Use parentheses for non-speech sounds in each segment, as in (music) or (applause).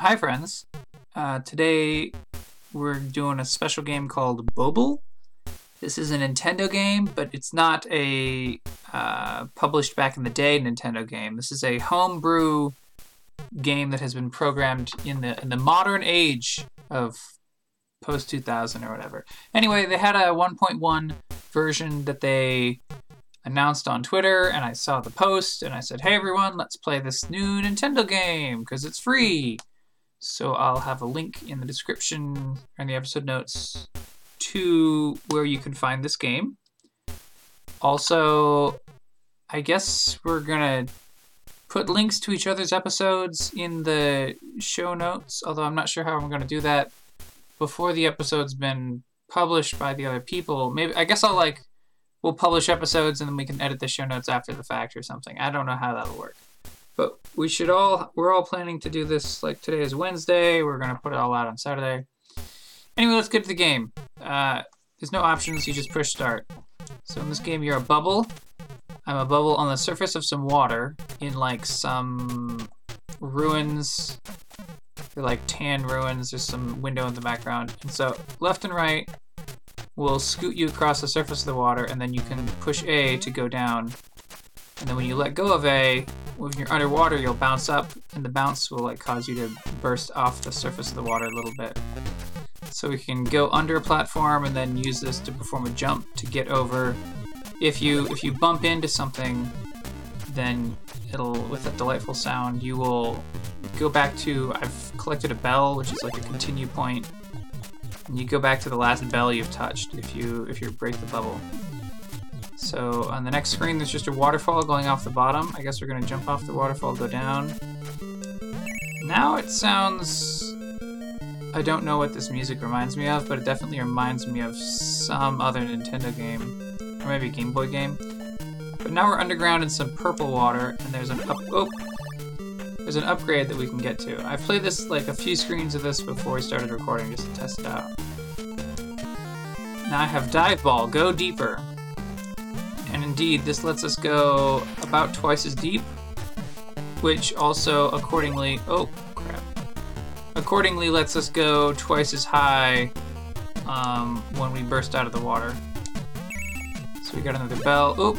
Hi, friends. Uh, today we're doing a special game called Bobl. This is a Nintendo game, but it's not a uh, published back in the day Nintendo game. This is a homebrew game that has been programmed in the in the modern age of post 2000 or whatever. Anyway, they had a 1.1 version that they announced on Twitter, and I saw the post, and I said, "Hey everyone, let's play this new Nintendo game because it's free." So I'll have a link in the description or in the episode notes to where you can find this game. Also, I guess we're gonna put links to each other's episodes in the show notes, although I'm not sure how I'm gonna do that before the episode's been published by the other people. Maybe I guess I'll like we'll publish episodes and then we can edit the show notes after the fact or something. I don't know how that'll work. But we should all we're all planning to do this like today is Wednesday. We're gonna put it all out on Saturday. Anyway, let's get to the game. Uh, there's no options. You just push start. So in this game, you're a bubble. I'm a bubble on the surface of some water in like some ruins. They're like tan ruins. There's some window in the background. And so left and right will scoot you across the surface of the water, and then you can push A to go down. And then when you let go of A, when you're underwater, you'll bounce up, and the bounce will like cause you to burst off the surface of the water a little bit. So we can go under a platform and then use this to perform a jump to get over. If you if you bump into something, then it'll with a delightful sound you will go back to I've collected a bell, which is like a continue point. And you go back to the last bell you've touched if you if you break the bubble. So on the next screen, there's just a waterfall going off the bottom. I guess we're gonna jump off the waterfall, go down. Now it sounds... I don't know what this music reminds me of, but it definitely reminds me of some other Nintendo game. Or maybe Game Boy game. But now we're underground in some purple water, and there's an up... Oh! There's an upgrade that we can get to. I've played this, like, a few screens of this before we started recording, just to test it out. Now I have Dive Ball, go deeper. And indeed, this lets us go about twice as deep, which also accordingly, oh crap, accordingly lets us go twice as high um, when we burst out of the water. So we got another bell, oh,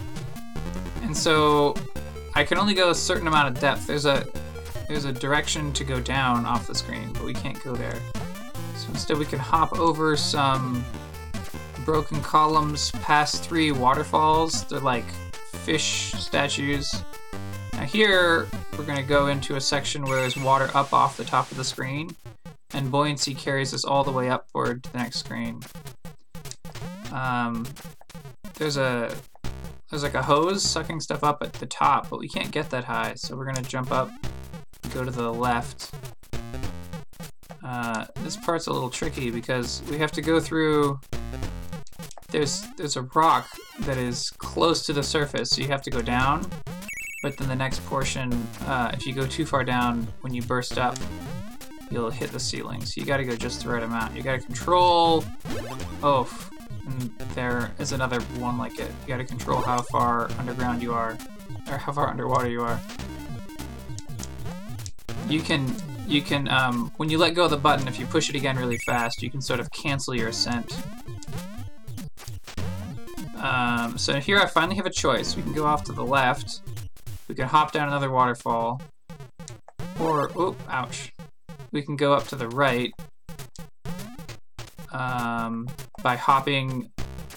and so I can only go a certain amount of depth. There's a there's a direction to go down off the screen, but we can't go there. So instead we can hop over some broken columns past three waterfalls. They're like fish statues. Now here, we're going to go into a section where there's water up off the top of the screen, and buoyancy carries us all the way upward to the next screen. Um, there's a there's like a hose sucking stuff up at the top, but we can't get that high, so we're gonna jump up, go to the left. Uh, this part's a little tricky because we have to go through there's there's a rock that is close to the surface, so you have to go down. But then the next portion, uh, if you go too far down, when you burst up, you'll hit the ceiling. So you got to go just the right amount. You got to control. Oh, and there is another one like it. You got to control how far underground you are, or how far underwater you are. You can you can um, when you let go of the button, if you push it again really fast, you can sort of cancel your ascent. Um, so here I finally have a choice. We can go off to the left. We can hop down another waterfall. Or, oh, ouch. We can go up to the right um, by hopping.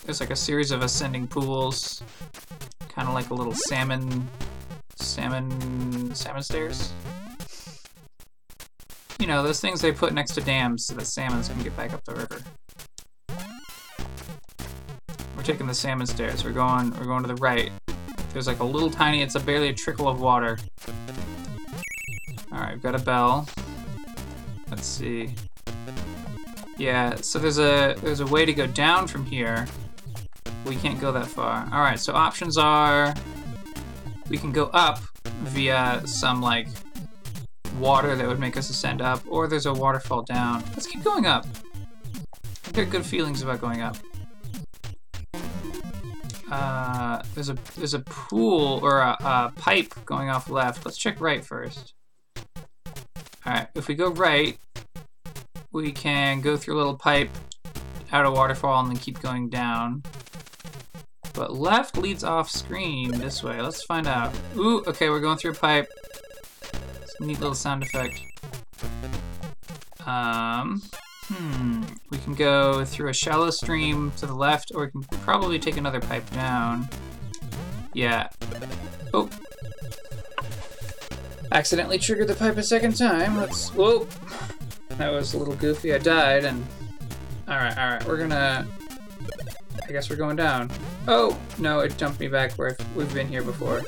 There's like a series of ascending pools, kind of like a little salmon, salmon, salmon stairs. You know, those things they put next to dams so that salmons can get back up the river taking the salmon stairs. We're going we're going to the right. There's like a little tiny it's a barely a trickle of water. Alright, we've got a bell. Let's see. Yeah, so there's a there's a way to go down from here. We can't go that far. Alright, so options are we can go up via some like water that would make us ascend up, or there's a waterfall down. Let's keep going up. I've got good feelings about going up. Uh, there's a there's a pool or a, a, pipe going off left. Let's check right first. Alright, if we go right, we can go through a little pipe out a waterfall and then keep going down. But left leads off screen this way. Let's find out. Ooh, okay, we're going through a pipe. It's a neat little sound effect. Um, hmm, we can go through a shallow stream to the left, or we can probably take another pipe down. Yeah. Oh. Accidentally triggered the pipe a second time. Let's, whoa. That was a little goofy. I died, and... Alright, alright, we're gonna... I guess we're going down. Oh! No, it jumped me back where we've been here before.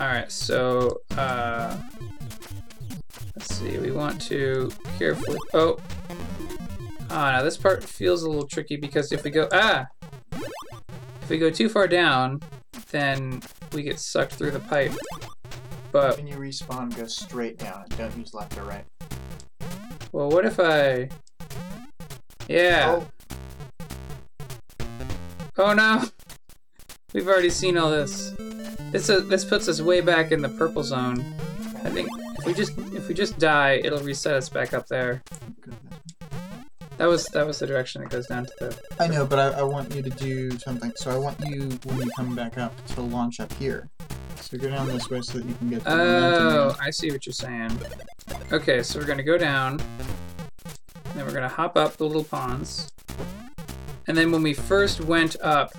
Alright, so, uh... Let's see, we want to carefully... Oh! Ah, now this part feels a little tricky because if we go... Ah! If we go too far down, then we get sucked through the pipe. But... When you respawn, go straight down and don't use left or right. Well, what if I... Yeah. Oh, Oh no! (laughs) We've already seen all this. This uh, this puts us way back in the purple zone. I think if we just if we just die, it'll reset us back up there. That was that was the direction it goes down to the. I know, but I, I want you to do something. So I want you, when you come back up, to launch up here. So go down this way so that you can get the Oh. I see what you're saying. Okay, so we're gonna go down, then we're gonna hop up the little ponds, and then when we first went up,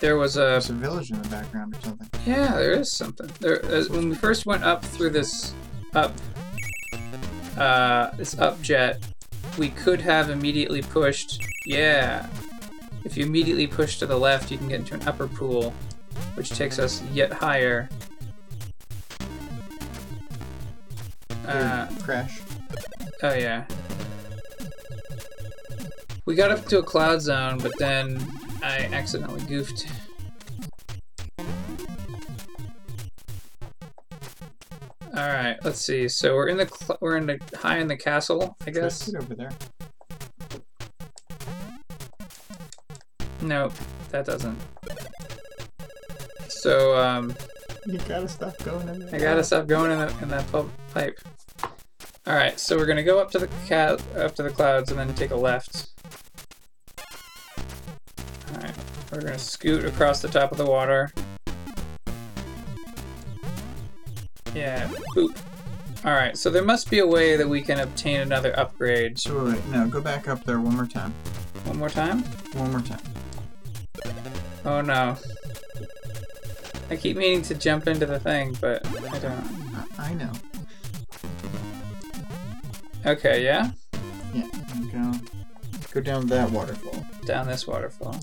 there was a There's a village in the background or something. Yeah, there is something. There, uh, when we first went up through this up, uh, this up jet, we could have immediately pushed. Yeah, if you immediately push to the left, you can get into an upper pool, which takes us yet higher. Uh, crash. oh yeah. We got up to a cloud zone, but then I accidentally goofed. All right, let's see. So we're in the cl- we're in the high in the castle, I guess. get over there. No, that doesn't. So um, You gotta stop going in there. I gotta stop going in, the, in that pub pipe. All right, so we're gonna go up to the cat up to the clouds and then take a left. All right, we're gonna scoot across the top of the water. Yeah, boop. All right, so there must be a way that we can obtain another upgrade. So wait, wait, no, go back up there one more time. One more time. One more time. Oh no. I keep meaning to jump into the thing, but I don't. I, I know. Okay, yeah. Yeah, go, go down that waterfall. down this waterfall.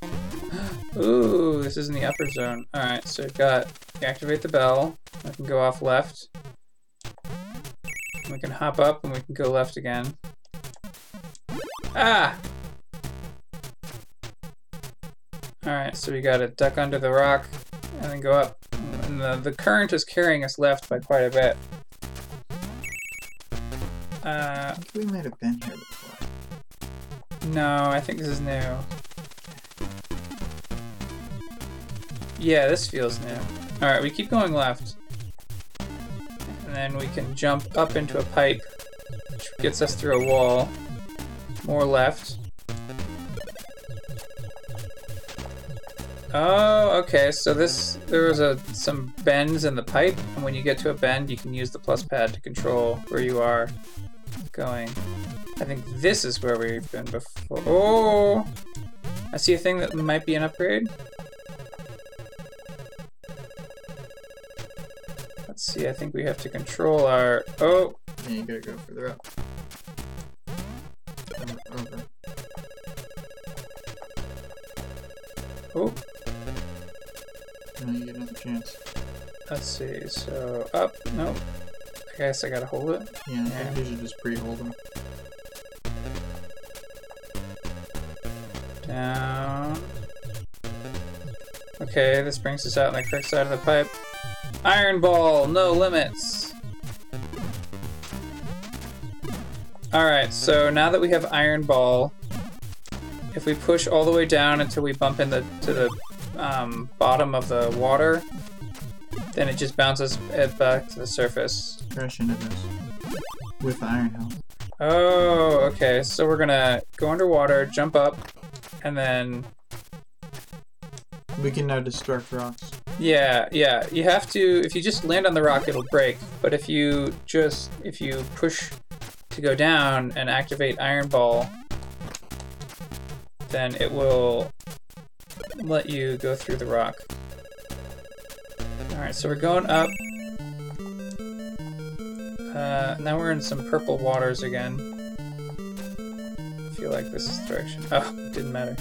(gasps) Ooh, this is in the upper zone. Alright, so we've got activate the bell. We can go off left. We can hop up and we can go left again. Ah! Alright, so we gotta duck under the rock and then go up. And the, the current is carrying us left by quite a bit. Uh, I think we might have been here before. no, I think this is new. Yeah, this feels new. Alright, we keep going left. And then we can jump up into a pipe, which gets us through a wall. More left. Oh, okay, so this, there was a, some bends in the pipe, and when you get to a bend, you can use the plus pad to control where you are going. I think this is where we've been before. Oh! I see a thing that might be an upgrade. See, I think we have to control our... Oh! Yeah, you gotta go further up. Over. Oh! Now you get another chance. Let's see, so up, nope. I guess I gotta hold it. Yeah, I Yeah. think you should just pre-hold them. Down. Okay, this brings us out on the correct side of the pipe. Iron Ball, no limits. Alright, so now that we have Iron Ball, if we push all the way down until we bump into to the um, bottom of the water, then it just bounces it back to the surface. Crash into this. With iron. Oh, okay. So we're gonna go underwater, jump up, and then We can now destruct rocks. Yeah, yeah. You have to. If you just land on the rock, it'll break. But if you just if you push to go down and activate Iron Ball, then it will let you go through the rock. All right, so we're going up. Uh, now we're in some purple waters again. I feel like this is the direction. Oh, didn't matter.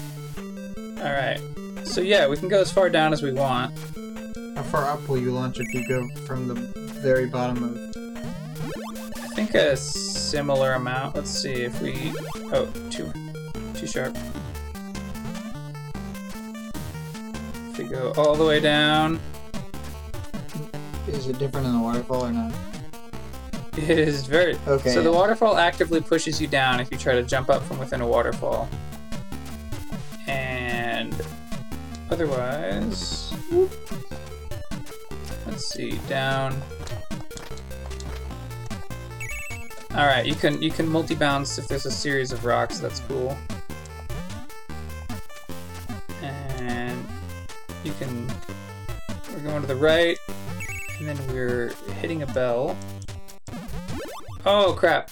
All right. So yeah, we can go as far down as we want. How far up will you launch if you go from the very bottom of I think a similar amount. Let's see if we. Oh, too, too sharp. If we go all the way down, Is it different in the waterfall or not? it is very. Okay. So the waterfall actively pushes you down if you try to jump up from within a waterfall. And otherwise, let's see, down. All right, you can you can multi-bounce if there's a series of rocks. That's cool. And you can. We're going to the right, and then we're hitting a bell. Oh crap!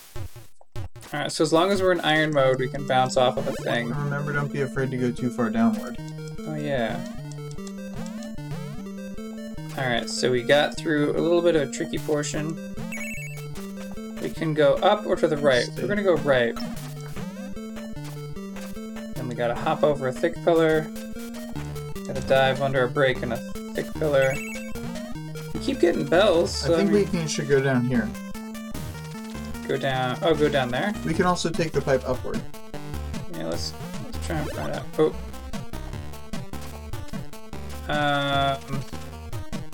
All right, so as long as we're in iron mode, we can bounce off of a thing. Remember, don't be afraid to go too far downward. Oh yeah. Alright, so we got through a little bit of a tricky portion. We can go up or to the right. We're gonna go right. Then we gotta hop over a thick pillar. Gotta dive under a break in a thick pillar. We keep getting bells, so I think I mean, we can, should go down here. go down. Oh, go down there. We can also take the pipe upward. Yeah, let's, let's try and find out. Oh. Um,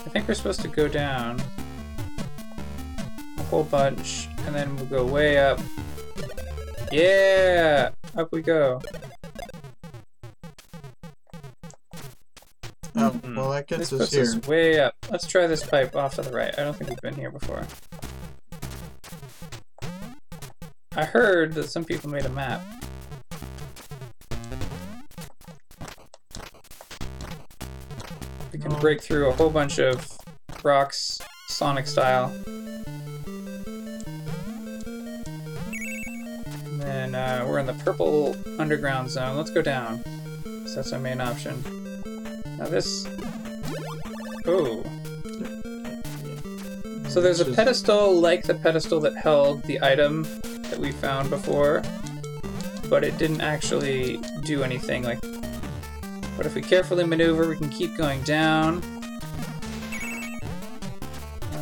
I think we're supposed to go down a whole bunch, and then we'll go way up. Yeah! Up we go. Oh, well, hmm. that gets This us here. us way up. Let's try this pipe off to the right. I don't think we've been here before. I heard that some people made a map. Break through a whole bunch of rocks, Sonic style. And then uh, we're in the purple underground zone. Let's go down. 'cause that's our main option. Now this. Oh. So there's a pedestal like the pedestal that held the item that we found before, but it didn't actually do anything. Like, but if we carefully maneuver, we can keep going down.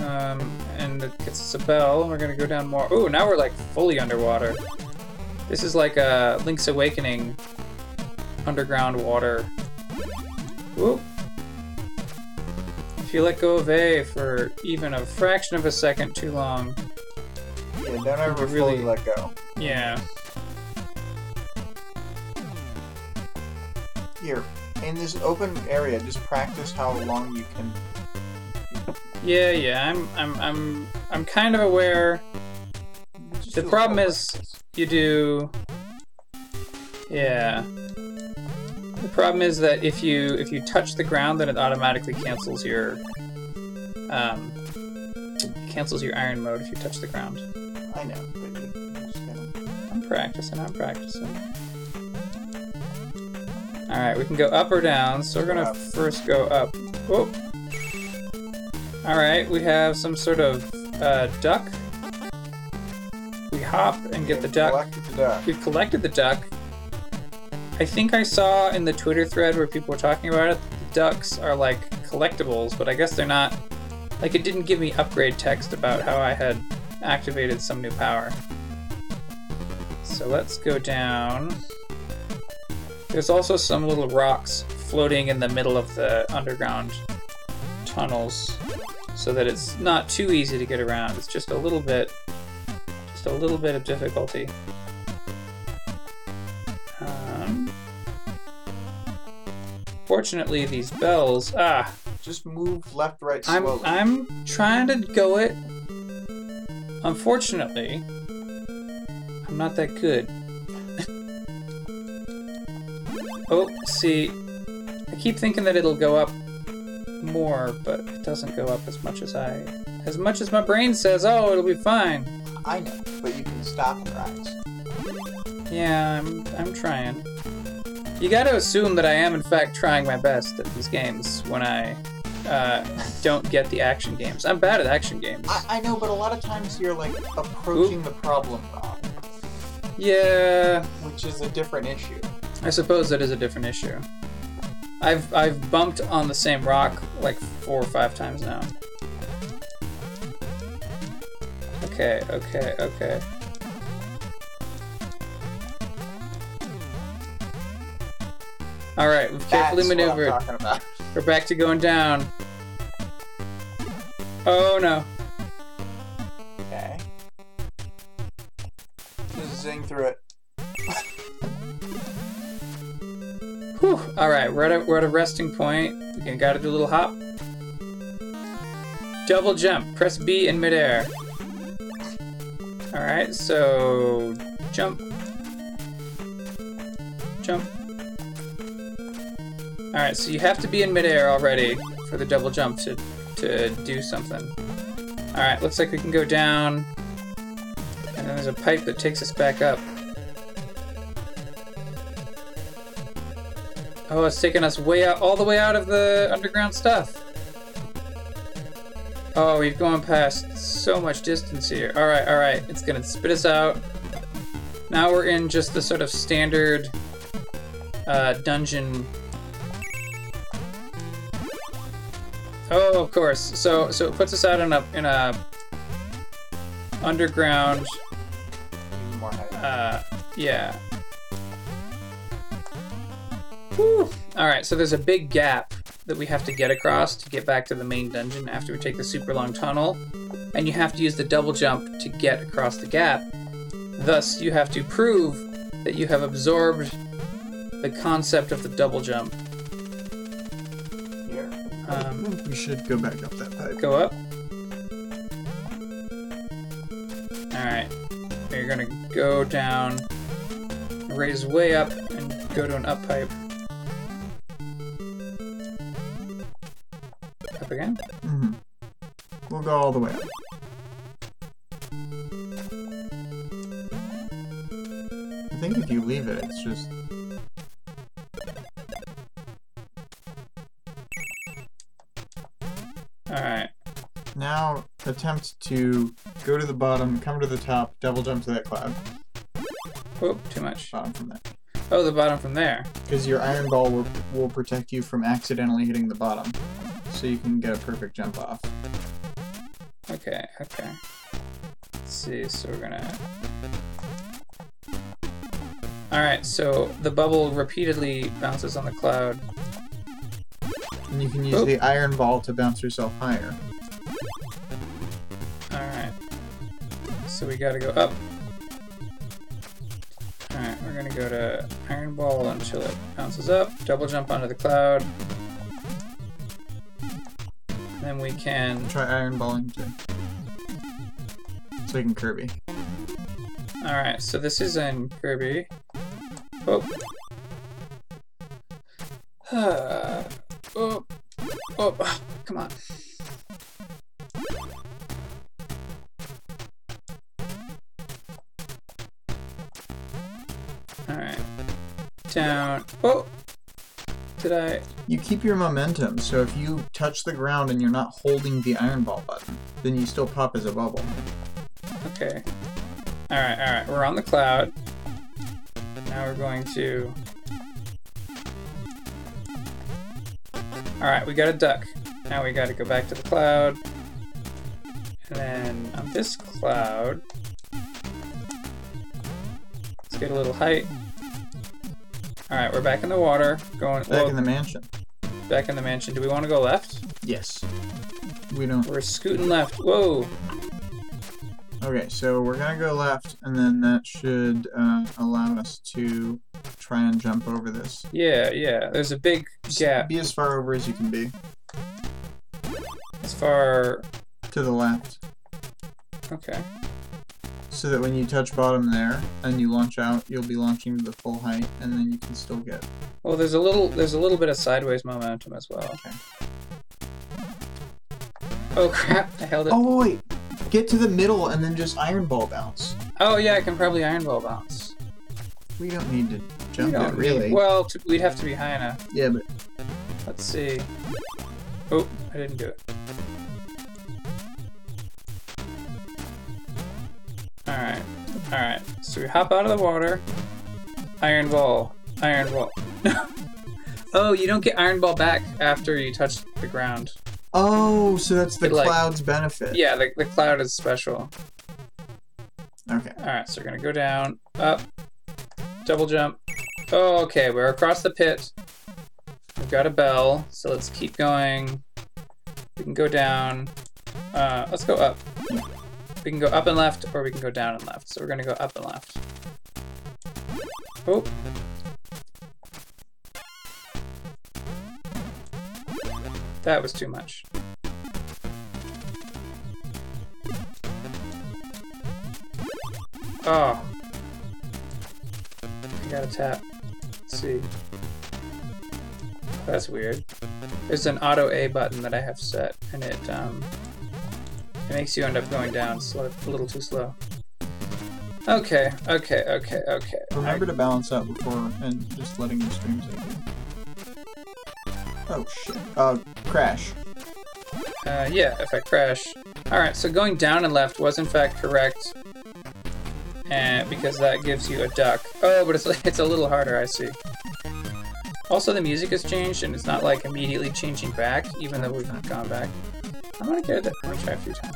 Um, and it gets us a bell. We're gonna go down more. Oh, now we're like fully underwater. This is like a Link's Awakening underground water. Whoop. If you let go of A for even a fraction of a second too long, Yeah, don't ever really- let go. yeah. Here, in this open area, just practice how long you can. Yeah, yeah, I'm I'm I'm I'm kind of aware. just The problem is- practice. You do Yeah. The problem is that if you if you touch the ground then it automatically cancels your um cancels your iron mode if you touch the ground. I know, but you just gotta. I'm practicing, I'm practicing. Alright, we can go up or down, so we're gonna first go up. Whoop. Alright, we have some sort of uh, duck. We hop and get the duck. Collected the duck. We've collected the duck. I think I saw in the Twitter thread where people were talking about it, the ducks are like collectibles, but I guess they're not. Like, it didn't give me upgrade text about how I had activated some new power. So let's go down. There's also some little rocks floating in the middle of the underground tunnels so that it's not too easy to get around. It's just a little bit just a little bit of difficulty. Um, fortunately, these bells. Ah, Just move left, right, I'm. I'm trying to go it. Unfortunately, I'm not that good. Oh, see, I keep thinking that it'll go up more, but it doesn't go up as much as I, as much as my brain says. Oh, it'll be fine. I know, but you can stop and rise. Yeah, I'm I'm trying. You got to assume that I am in fact trying my best at these games when I uh, (laughs) don't get the action games. I'm bad at action games. I, I know, but a lot of times you're like approaching the problem wrong, Yeah, which is a different issue. I suppose that is a different issue. I've I've bumped on the same rock like four or five times now. Okay, okay, okay. All right, we've carefully That's maneuvered. What I'm talking about. We're back to going down. Oh no. Okay. Just zing through it. Whew. All right, we're at a, we're at a resting point. We can got to do a little hop. Double jump. Press B in midair. All right, so jump, jump. All right, so you have to be in midair already for the double jump to to do something. All right, looks like we can go down, and then there's a pipe that takes us back up. Oh, it's taking us way out, all the way out of the underground stuff. Oh, we've gone past so much distance here. All right, all right, it's gonna spit us out. Now we're in just the sort of standard uh, dungeon. Oh, of course. So, so it puts us out in a in a underground. Even more height. Uh, yeah. Whew. All right, so there's a big gap that we have to get across to get back to the main dungeon after we take the super long tunnel, and you have to use the double jump to get across the gap. Thus, you have to prove that you have absorbed the concept of the double jump. Here. Um, we should go back up that pipe. go up. All right, you're gonna go down, raise way up, and go to an up pipe. All the way up. I think if you leave it, it's just. All right. Now attempt to go to the bottom, come to the top, double jump to that cloud. Oh, too much. Bottom from there. Oh, the bottom from there. Because your iron ball will, will protect you from accidentally hitting the bottom. So you can get a perfect jump off. Okay, okay. Let's see. So we're gonna. All right. So the bubble repeatedly bounces on the cloud. And you can use Oop. the iron ball to bounce yourself higher. Alright. So we gotta go up. Alright, we're gonna go to Iron Ball until it bounces up. Double jump onto the cloud. Then we can. Try iron balling too. So you can Kirby. Alright, so this is in Kirby. Oh. Ah. (sighs) oh. Oh. (sighs) Come on. Alright. Down. Oh! Did I. You keep your momentum, so if you touch the ground and you're not holding the iron ball button, then you still pop as a bubble. Okay. Alright, alright. We're on the cloud. Now we're going to. Alright, we got a duck. Now we gotta go back to the cloud. And then on this cloud. Let's get a little height. Alright, we're back in the water. Going Back well, in the mansion. back in the mansion. Do we want to go left? Yes. We don't. We're scooting left. Whoa! Okay, so we're gonna go left, and then that should uh, allow us to try and jump over this. Yeah, yeah. There's a big gap. Be as far over as you can be. As far. To the left. Okay. So that when you touch bottom there and you launch out, you'll be launching to the full height, and then you can still get. Well, there's a little there's a little bit of sideways momentum as well. Okay. Oh crap! I held it. Oh wait, get to the middle and then just iron ball bounce. Oh yeah, I can probably iron ball bounce. We don't need to jump it really. need- well, t- we'd have to be high enough. yeah, but Let's see. Oh, I didn't do it. Alright, alright. So we hop out of the water. Iron ball. Iron ball. (laughs) oh, you don't get iron ball back after you touch the ground. oh, so that's the It, like- cloud's benefit. Yeah, the, the cloud is special. Okay. Alright, so we're gonna go down, up, double jump. Oh, okay, we're across the pit. We've got a bell, so let's keep going. We can go down. Uh, let's go up. We can go up and left, or we can go down and left. So we're gonna go up and left. Oh. That was too much. Oh. I gotta tap. Let's see. That's weird. There's an auto A button that I have set, and it um, it makes you end up going down slow, a little too slow. Okay, okay, okay, okay. Remember to balance out before and just letting the streams in. Oh shit. Uh, crash. Uh, yeah, if I crash. Alright, so going down and left was in fact correct. And because that gives you a duck. Oh, but it's, (laughs) it's a little harder, I see. Also, the music has changed, and it's not like immediately changing back, even though we've not gone back. I'm gonna get it. I'm try a few times.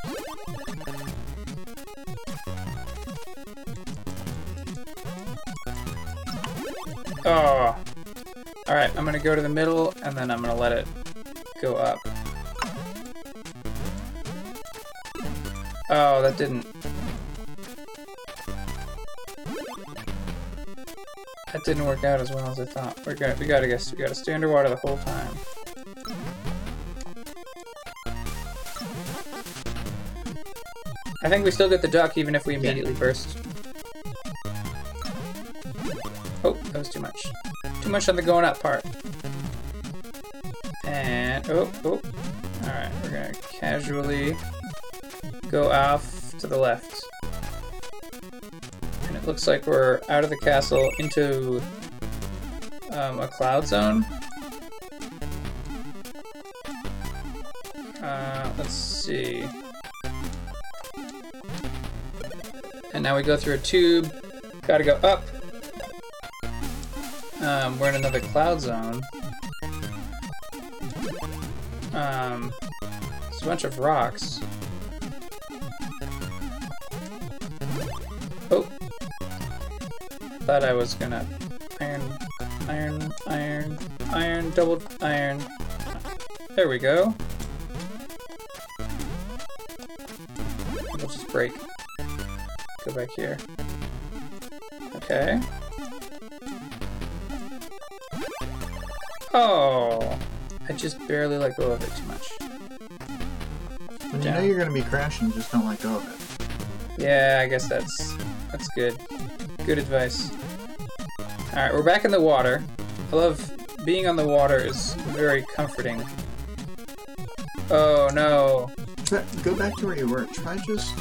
Oh. Alright, I'm gonna go to the middle, and then I'm gonna let it go up. Oh, that didn't. That didn't work out as well as I thought. We're gonna, we gotta guess. We gotta stay underwater the whole time. I think we still get the duck even if we immediately burst. Oh, that was too much. Too much on the going up part. And oh, oh. All right, we're gonna casually go off to the left. And it looks like we're out of the castle into um, a cloud zone. Uh, let's see. And now we go through a tube. Gotta go up. Um, we're in another cloud zone. Um, it's a bunch of rocks. Oh. Thought I was gonna iron, iron, iron, iron, double iron. There we go. Go back here. Okay. Oh, I just barely let go of it too much. When you know you're gonna be crashing, just don't let go of it. Yeah, I guess that's that's good. Good advice. All right, we're back in the water. I love being on the water is very comforting. Oh no. Go back to where you were. Try just.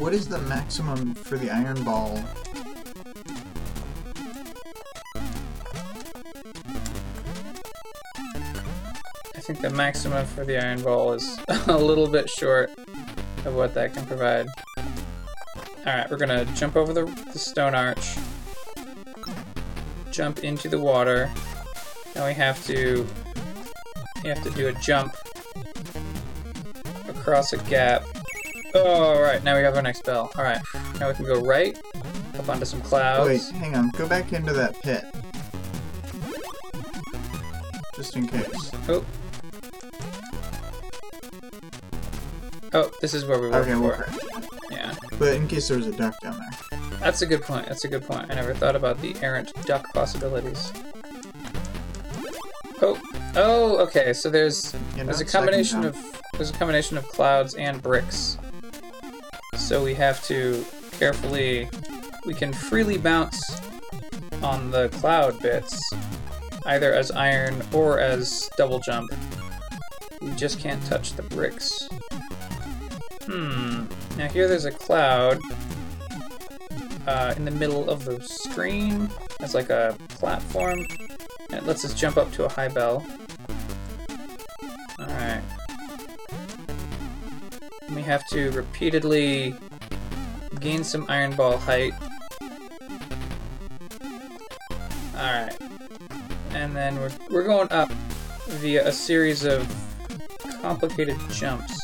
What is the maximum for the iron ball? I think the maximum for the iron ball is (laughs) a little bit short of what that can provide. Alright, we're gonna jump over the, the stone arch, jump into the water. Now we have to we have to do a jump across a gap. Oh, alright, now we have our next bell. Alright, now we can go right, up onto some clouds. Wait, hang on. Go back into that pit. Just in case. Oh. Oh, this is where we were Okay, before. crash. Yeah. But in case there was a duck down there. That's a good point. That's a good point. I never thought about the errant duck possibilities. Oh, oh, okay. So there's there's a combination of there's a combination of clouds and bricks. So we have to carefully. We can freely bounce on the cloud bits, either as iron or as double jump. We just can't touch the bricks. Hmm. Now here there's a cloud uh, in the middle of the screen as like a platform. And it lets us jump up to a high bell. Have to repeatedly gain some iron ball height. Alright. And then we're, we're going up via a series of complicated jumps.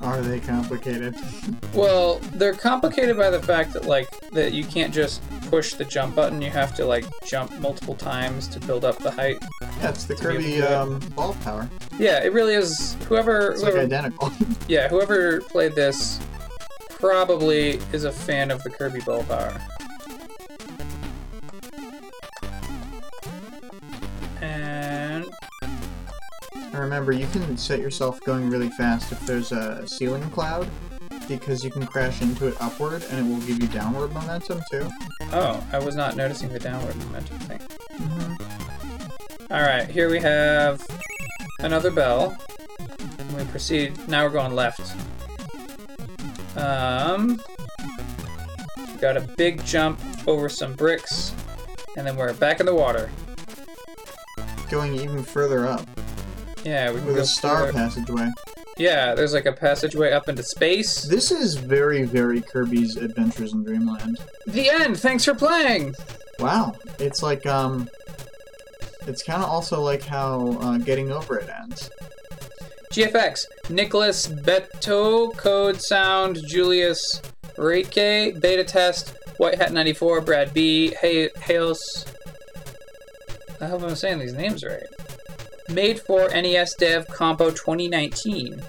Are they complicated? (laughs) Well, they're complicated by the fact that like that you can't just push the jump button. You have to like jump multiple times to build up the height. Yeah, it's the To be able to Kirby um, ball power. Yeah, it really is. Whoever, It's like identical. (laughs) yeah, whoever played this probably is a fan of the Kirby Ball Power. And remember, you can set yourself going really fast if there's a ceiling cloud, because you can crash into it upward and it will give you downward momentum too. oh, I was not noticing the downward momentum thing. Mm-hmm. All right, here we have another bell. And we proceed. Now we're going left. Um, got a big jump over some bricks, and then we're back in the water. Going even further up Yeah, we can with go a star further- passageway. Yeah, there's like a passageway up into space. This is very, very Kirby's Adventures in Dreamland. The end. Thanks for playing. Wow, it's like um, it's kind of also like how uh, Getting Over It ends. GFX, Nicolas Bétoux, Code Sound, Julius Riecke, Beta Test, White Hat 94, Brad B, hey, Haos. I hope I'm saying these names right. Made for NES Dev Compo 2019.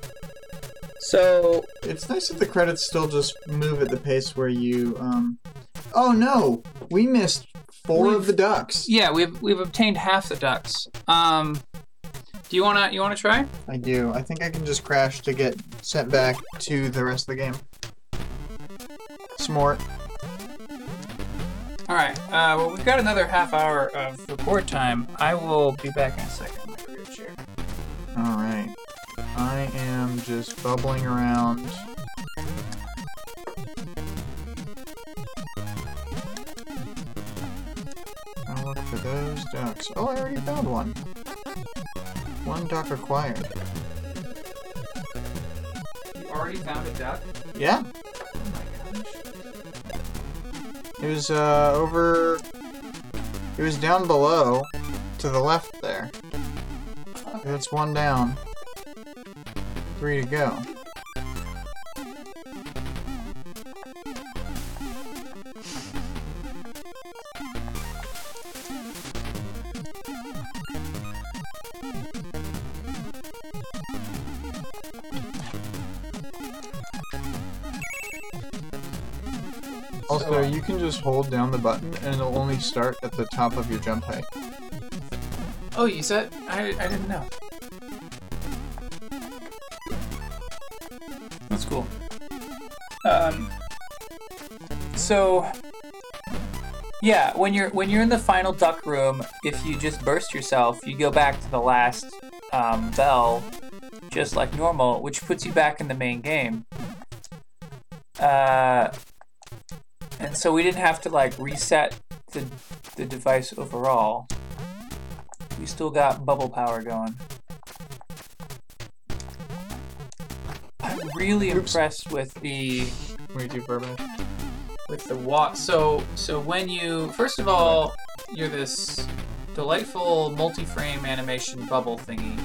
So, It's nice that the credits still just move at the pace where you um. Oh no, we missed 4 of the ducks. yeah, we've we've obtained half the ducks. Um, do you wanna you wanna try? I do. I think I can just crash to get sent back to the rest of the game. Smart. All right. Uh, well, we've got another half hour of record time. I will be back in a second. My career chair. All right. I am just bubbling around. Look for those ducks. Oh, I already found one. One duck acquired. You already found a duck? Yeah, Oh my gosh. it was uh over. It was down below, to the left there. That's one down. Three to go. So, you can just hold down the button and it'll only start at the top of your jump height. Oh, you said I I didn't know. That's cool. Um. So. Yeah, when you're when you're in the final duck room, if you just burst yourself, you go back to the last um, bell, just like normal, which puts you back in the main game. Uh, and so we didn't have to like reset the the device overall. We still got bubble power going. I'm really Oops. impressed with the too far back. with the watt. So so when you first of all, you're this delightful multi-frame animation bubble thingy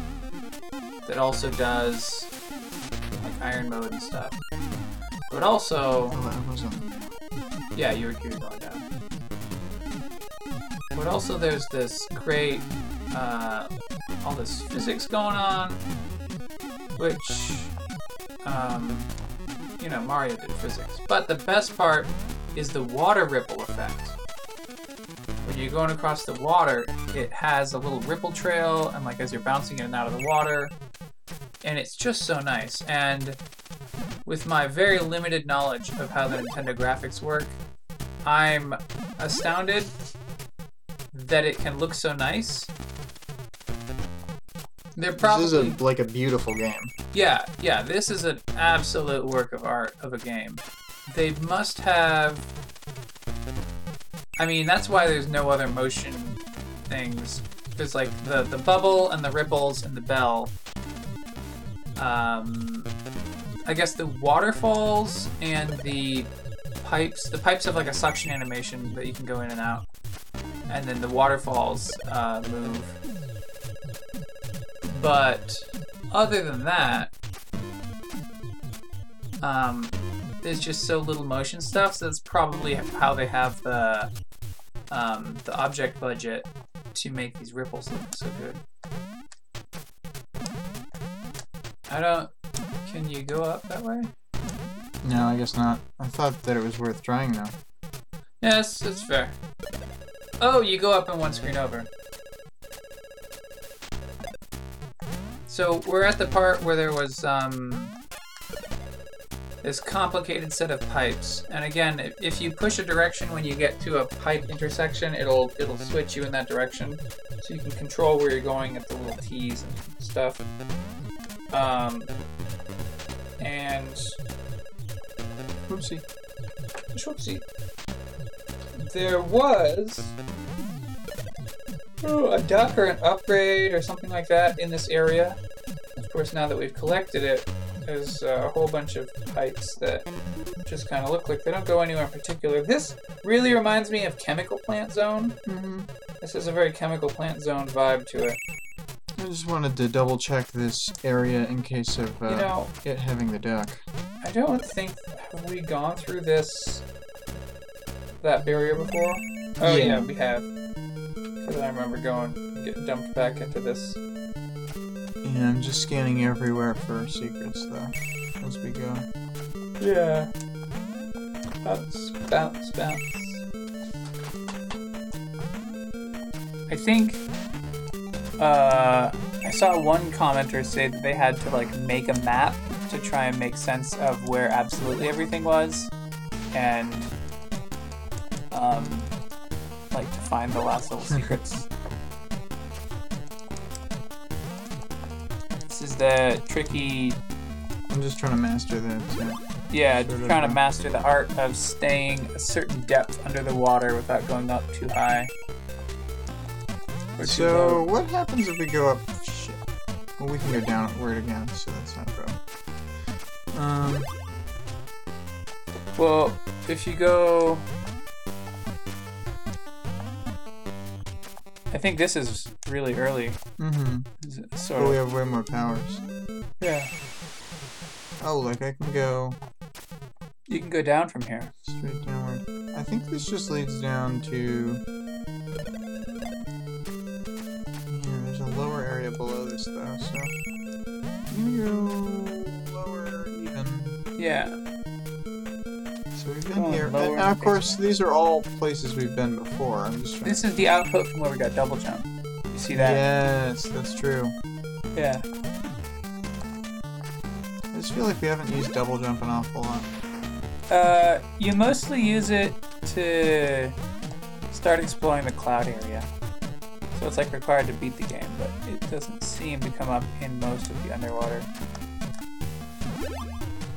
that also does like iron mode and stuff. But also, Yeah, you're you're going down. But also, there's this great, uh, all this physics going on, which, um, you know, Mario did physics. But the best part is the water ripple effect. When you're going across the water, it has a little ripple trail, and like as you're bouncing in and out of the water, and it's just so nice. And with my very limited knowledge of how the Nintendo graphics work, I'm astounded that it can look so nice. They're probably This is a, like a beautiful game. yeah, yeah, this is an absolute work of art of a game. They must have. I mean, that's why there's no other motion things. There's like the, the bubble and the ripples and the bell. Um, I guess the waterfalls and the pipes. The pipes have like a suction animation that you can go in and out. And then the waterfalls uh, move. But other than that, um, there's just so little motion stuff. So that's probably how they have the um, the object budget to make these ripples look so good. I don't. Can you go up that way? No, I guess not. I thought that it was worth trying though. Yes, that's fair. Oh, you go up in one screen over. So we're at the part where there was um, this complicated set of pipes, and again, if, if you push a direction when you get to a pipe intersection, it'll it'll switch you in that direction, so you can control where you're going at the little T's and stuff. Um, and Oopsie. Whoopsie. There was oh, a duck or an upgrade or something like that in this area. Of course, now that we've collected it, there's uh, a whole bunch of pipes that just kind of look like they don't go anywhere in particular. This really reminds me of Chemical Plant Zone. Mm-hmm. This has a very Chemical Plant Zone vibe to it. I just wanted to double check this area in case of uh, You know, it having the duck. I don't think have we gone through this that barrier before. Oh yeah, Yeah. we have. Because I remember going getting dumped back into this. Yeah, I'm just scanning everywhere for secrets though, as we go. Yeah. Bounce, bounce, bounce. I think uh, I saw one commenter say that they had to like make a map to try and make sense of where absolutely everything was, and um, like to find the last little (laughs) secrets. This is the tricky I'm just trying to master that. Too. Yeah, Sort trying to master the art of staying a certain depth under the water without going up too high. Too So low. what happens if we go up? Shit. Well, we can go down downward again, so that's not a problem. Um, well, if you go, I think this is really early. mm-hmm. So But we have way more powers. Yeah. Oh, like I can go You can go down from here. straight downward. I think this just leads down to. Yeah, there's a lower area below this though, so. I'm go lower even. Yeah. So we've been Going here. And, lower. and of course, these are all places we've been before. I'm just trying This is the output from where we got double jump. You see that? Yes, that's true. Yeah. I just feel like we haven't used double jump an awful lot. Uh, you mostly use it to start exploring the cloud area. So it's like required to beat the game, but it doesn't seem to come up in most of the underwater.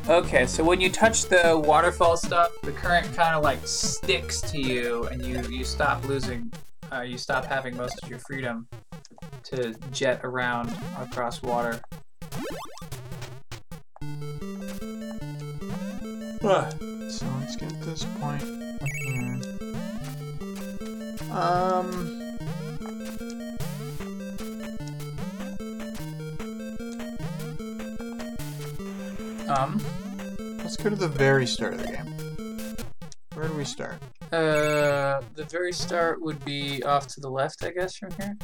Okay, so when you touch the waterfall stuff, the current kind of like sticks to you, and you you stop losing, uh, you stop having most of your freedom to jet around across water. Ugh. So let's get this point up here. Um. Um. Let's go to the very start of the game. Where do we start? Uh, the very start would be off to the left, I guess, from here.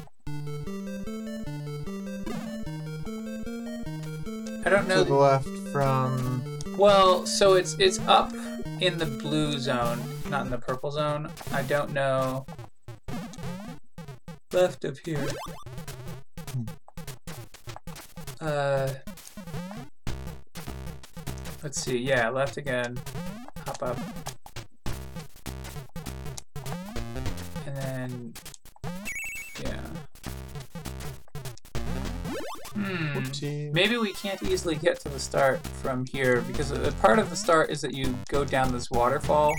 I don't know. To the left from. Well, so it's it's up in the blue zone, not in the purple zone. I don't know. Left of here. Uh, Let's see. Yeah, left again. Hop up. And then, yeah. Hmm. Whoopsie. Maybe we can't easily get to the start from here because a part of the start is that you go down this waterfall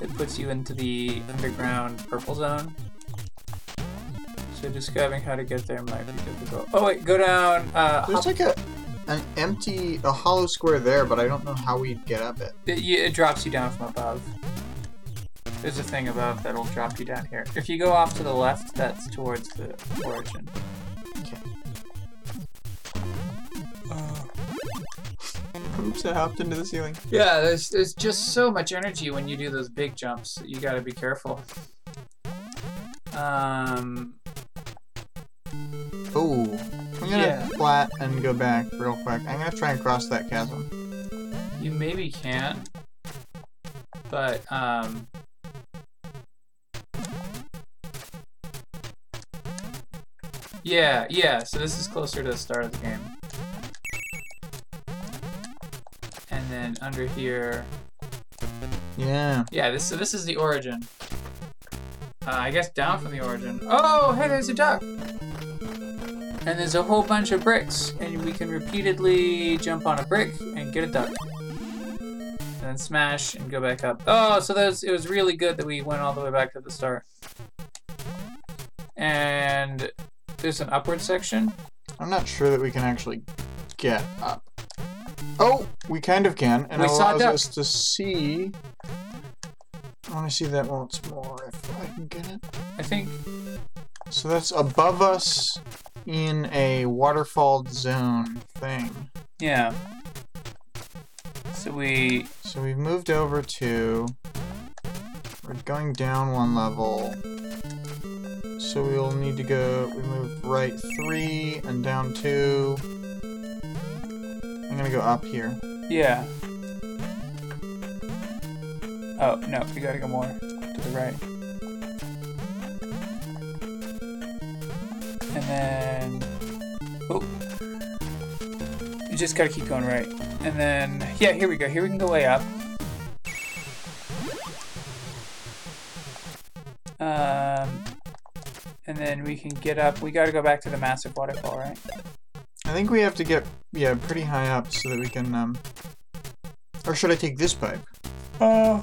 that puts you into the underground purple zone. So describing how to get there might be difficult. Oh wait, go down. Uh, There's like a an empty, a hollow square there, but I don't know how we'd get up it. it, it drops you down from above. There's a thing above that'll drop you down here. If you go off to the left, that's towards the origin. Okay. Oops, I hopped into the ceiling. Yeah, there's there's just so much energy when you do those big jumps. You got to be careful. Um, I'm gonna Yeah. flat and go back real quick. I'm gonna try and cross that chasm. you maybe can, but um, yeah, yeah. So this is closer to the start of the game, and then under here, Yeah. yeah. This so this is the origin. Uh, I guess down from the origin. Oh, hey, there's a duck. And there's a whole bunch of bricks, and we can repeatedly jump on a brick and get a duck. And then smash and go back up. Oh, so that's it was really good that we went all the way back to the start. And there's an upward section. I'm not sure that we can actually get up. Oh, we kind of can, and We it saw allows us to see. I want to see that once more if I can get it. I think So that's above us in a waterfall zone thing. yeah. So we So we've moved over to. We're going down one level. So we'll need to go. We move right three and down two. I'm gonna go up here. yeah. Oh no, we gotta go more to the right. And then oh, you just gotta keep going right. And then yeah, here we go. Here we can go way up. Um, and then we can get up. We gotta go back to the massive waterfall, right? I think we have to get yeah pretty high up so that we can um. Or should I take this pipe? Uh,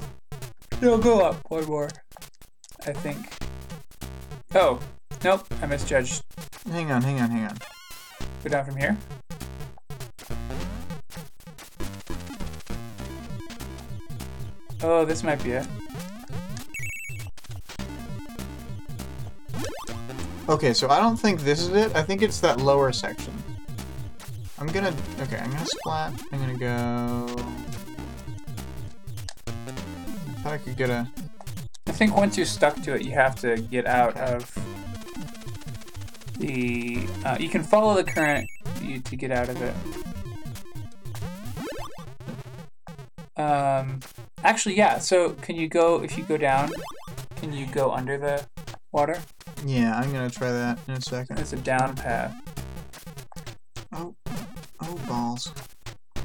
it'll go up one more, I think. Oh, nope, I misjudged. Hang on, hang on, hang on. Go down from here. Oh, this might be it. Okay, so I don't think this is it. I think it's that lower section. I'm gonna okay. I'm gonna splat. I'm gonna go. If I could get a. I think once you're stuck to it, you have to get out of the. Uh, you can follow the current you, to get out of it. Um, actually, yeah. So, can you go if you go down? Can you go under the water? Yeah, I'm gonna try that in a second. There's a down path. Oh, oh balls.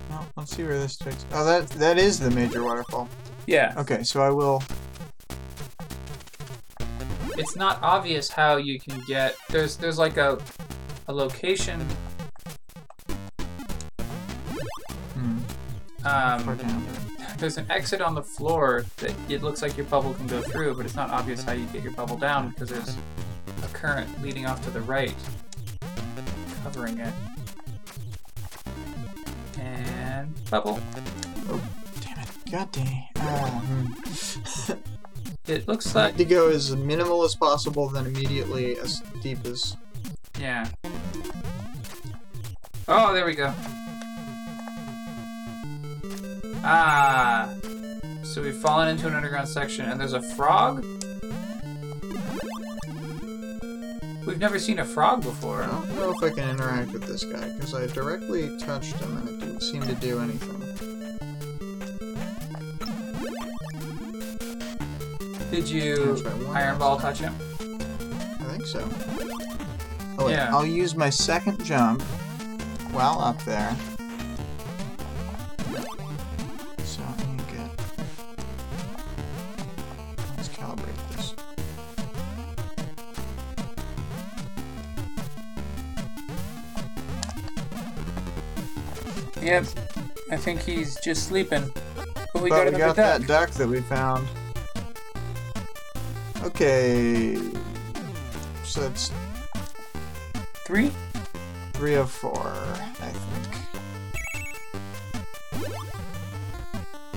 Well, let's see where this takes. Oh, that that is the major waterfall. Yeah. Okay, so I will. It's not obvious how you can get. There's there's like a a location. Hmm, Um, there's an exit on the floor that it looks like your bubble can go through, but it's not obvious how you get your bubble down because there's a current leading off to the right, covering it. And bubble. Oh damn it! God dang. Ah, hmm. (laughs) It looks like need to go as minimal as possible, then immediately as deep as. yeah. Oh, there we go. Ah. So we've fallen into an underground section, and there's a frog. We've never seen a frog before. I don't know if I can interact with this guy because I directly touched him and it didn't seem to do anything. Did you Iron Ball touch him? I think so. Oh, wait, yeah. I'll use my second jump while up there. So I need to get... Let's calibrate this. Yep. I think he's just sleeping. But we but got, we got duck. that duck that we found. Okay. So it's Three? three of four, I think.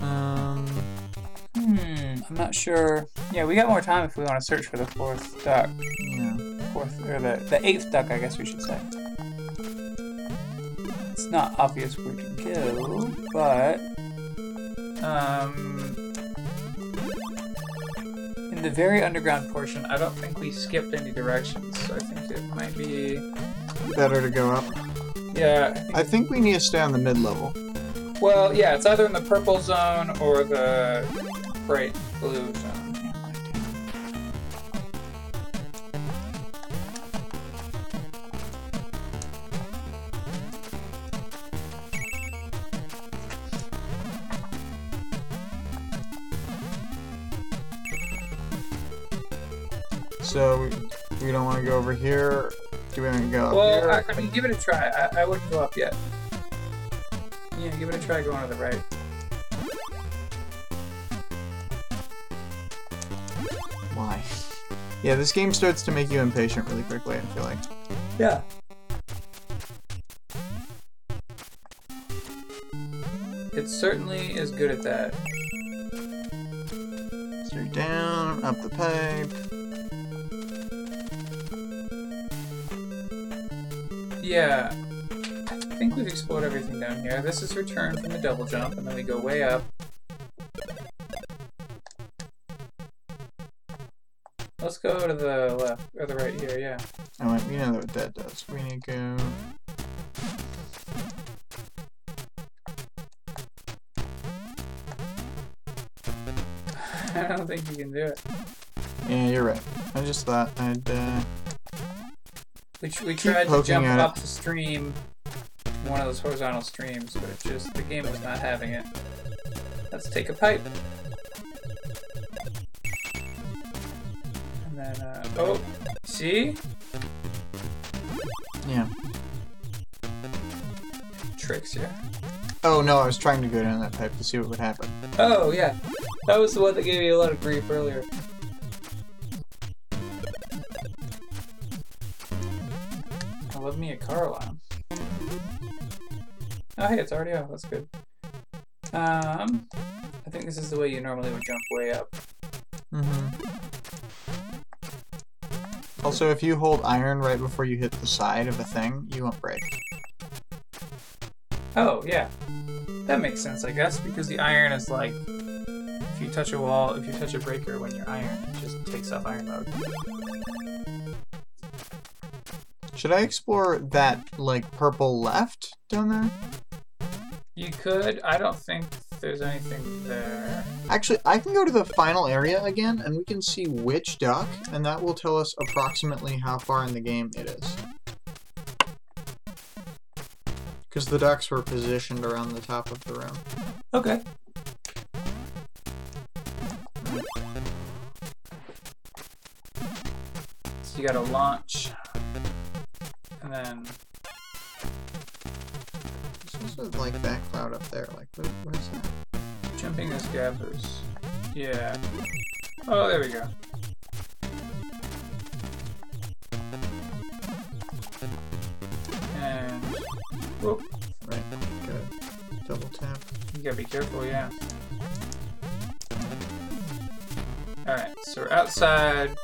Um, Hmm. I'm not sure. Yeah, we got more time if we want to search for the fourth duck. yeah. Fourth or the the eighth duck, I guess we should say. It's not obvious where to go, but um, in the very underground portion, I don't think we skipped any directions, so I think it might be. Better to go up. Yeah. I think I think we need to stay on the mid level. Well, yeah, it's either in the purple zone or the bright blue zone. I, mean, give it a try. I, I wouldn't go up yet. Yeah, give it a try going to the right. Why? Yeah, this game starts to make you impatient really quickly, I feel like. Yeah. It certainly is good at that. Straight down, up the pipe. Yeah. I think we've explored everything down here. This is return from the double jump, and then we go way up. Let's go to the left, or the right here, yeah. Oh, wait, we know what that does. We need to go. (laughs) I don't think you can do it. Yeah, you're right. I just thought I'd. Uh... We, we tried to poking jump at it. up the stream, one of those horizontal streams, but it just, the game was not having it. Let's take a pipe. And then, uh, oh, see? Yeah. Tricks, here. Oh no, I was trying to go down that pipe to see what would happen. Oh, yeah. That was the one that gave you a lot of grief earlier. I love car alarm. Oh, hey, it's already off. That's good. Um, I think this is the way you normally would jump way up. Mm-hmm. Also, if you hold iron right before you hit the side of a thing, you won't break. Oh, yeah. That makes sense, I guess, because the iron is like, if you touch a wall, if you touch a breaker when you're iron, it just takes off iron mode. Should I explore that, like, purple left down there? You could. I don't think there's anything there. Actually, I can go to the final area again, and we can see which duck, and that will tell us approximately how far in the game it is. Because the ducks were positioned around the top of the room. Okay. So you gotta launch, and then There's also, like, that cloud up there. Like, what, what is that? jumping this gathers. Yeah. Oh, there we go. And whoop, Right, gotta double tap. you gotta be careful, yeah. Alright, so we're outside,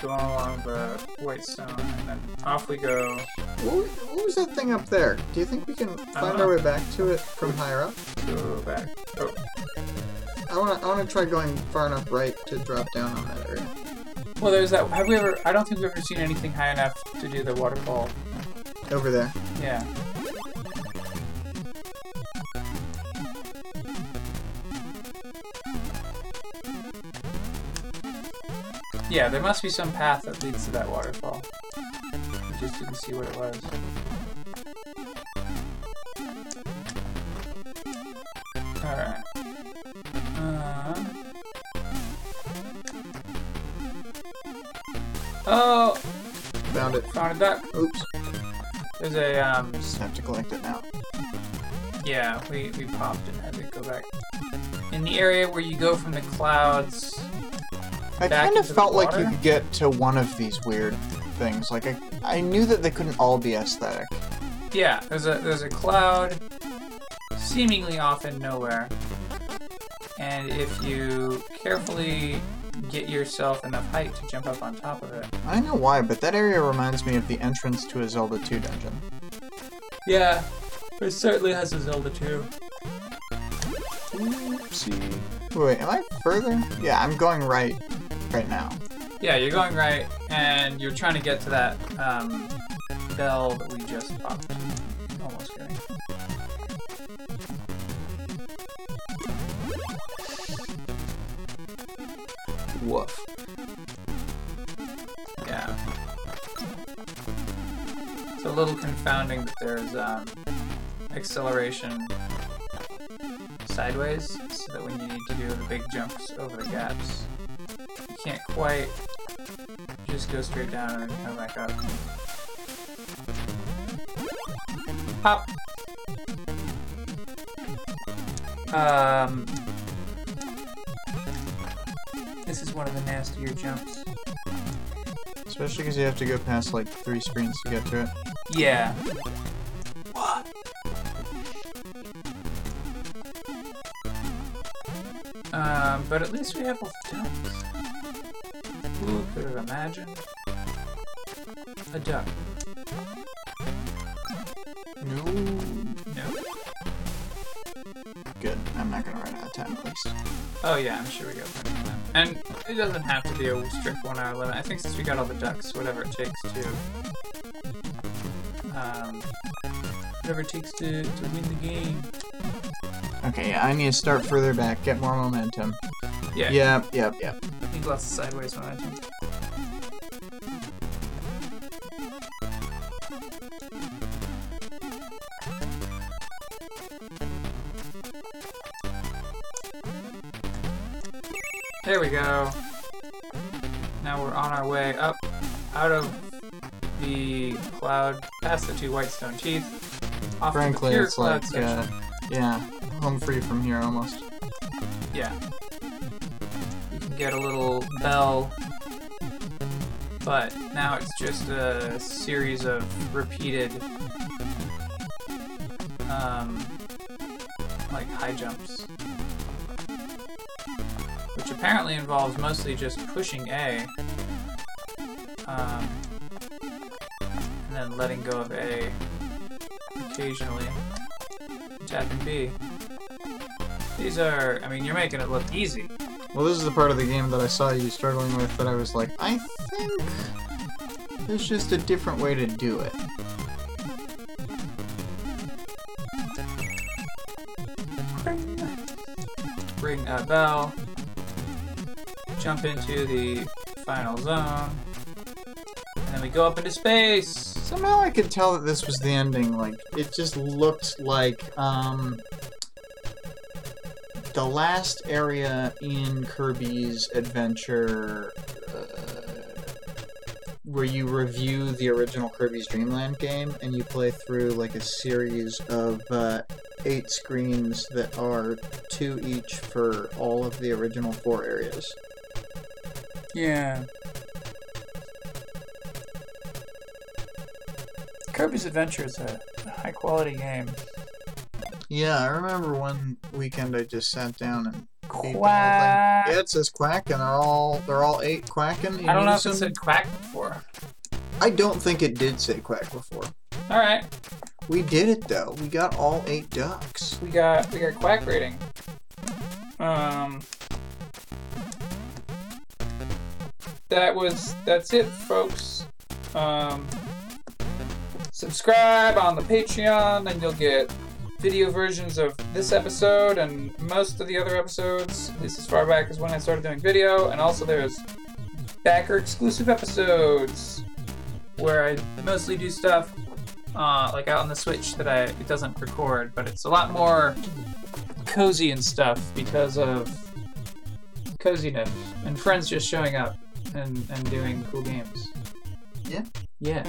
going along the white stone, and then off we go. What, was- what was that thing up there? Do you think we can find our way back to it from higher up? Go back. Oh, I wanna, I wanna try going far enough right to drop down on that area. well, there's that. Have we ever? I don't think we've ever seen anything high enough to do the waterfall. Over there. Yeah. Yeah, there must be some path that leads to that waterfall. We just didn't see what it was. Alright. Uh... Oh! Found it. Found a duck. Oops. There's a um. Just have to collect it now. Yeah, we we popped and had to go back. In the area where you go from the clouds. I Back kind of into the felt like you could get to one of these weird things. Like I, I knew that they couldn't all be aesthetic. Yeah, there's a there's a cloud, seemingly off in nowhere, and if you carefully get yourself enough height to jump up on top of it. I know why, but that area reminds me of the entrance to a Zelda 2 dungeon. Yeah, it certainly has a Zelda 2. Oopsie. Wait, am I further? Yeah, I'm going right, right now. Yeah, you're going right, and you're trying to get to that um, bell that we just popped. Almost getting. Woof. Yeah. It's a little confounding that there's um, acceleration sideways, so that when you need to do the big jumps over the gaps, can't quite just go straight down and come back up. Pop! Um, this is one of the nastier jumps. Especially because you have to go past like three screens to get to it. Yeah. What? Um, but at least we have a... ducks. Who could have imagined a duck? No. No. Good. I'm not gonna run out of time, at least. Oh yeah, I'm sure we got plenty of time. And it doesn't have to be a strict one hour limit. I think since we got all the ducks, whatever it takes to, um, whatever it takes to to win the game. Okay, yeah, I need to start further back, get more momentum. Yeah. Yep, yep, yep. Need lots of sideways momentum. There we go. Now we're on our way up out of the cloud, past the two whitestone teeth, off Frankly, the pure it's cloud like, uh, yeah, home free from here almost. Yeah. You can get a little bell, but now it's just a series of repeated, um, like high jumps. Which apparently involves mostly just pushing A, um, and then letting go of A occasionally, tapping B. These are, I mean, you're making it look easy. Well, this is the part of the game that I saw you struggling with that I was like, I think there's just a different way to do it. Ring that bell. Jump into the final zone. And then we go up into space. Somehow I could tell that this was the ending. Like, it just looked like, um, the last area in Kirby's Adventure, uh, where you review the original Kirby's Dream Land game and you play through like a series of uh, eight screens that are two each for all of the original four areas. Yeah. Kirby's Adventure is a high quality game. Yeah, I remember one weekend I just sat down and beat the whole thing. Quack. Yeah, it says quack, and they're all they're all eight quacking. in I don't know if it unison. said quack before. I don't think it did say quack before. Alright. We did it though. We got all eight ducks. We got we got quack rating. Um That was that's it folks. Um subscribe on the Patreon and you'll get video versions of this episode and most of the other episodes, at least as far back as when I started doing video, and also there's backer exclusive episodes where I mostly do stuff uh, like out on the Switch that I it doesn't record, but it's a lot more cozy and stuff because of coziness and friends just showing up and, and doing cool games. Yeah. Yeah.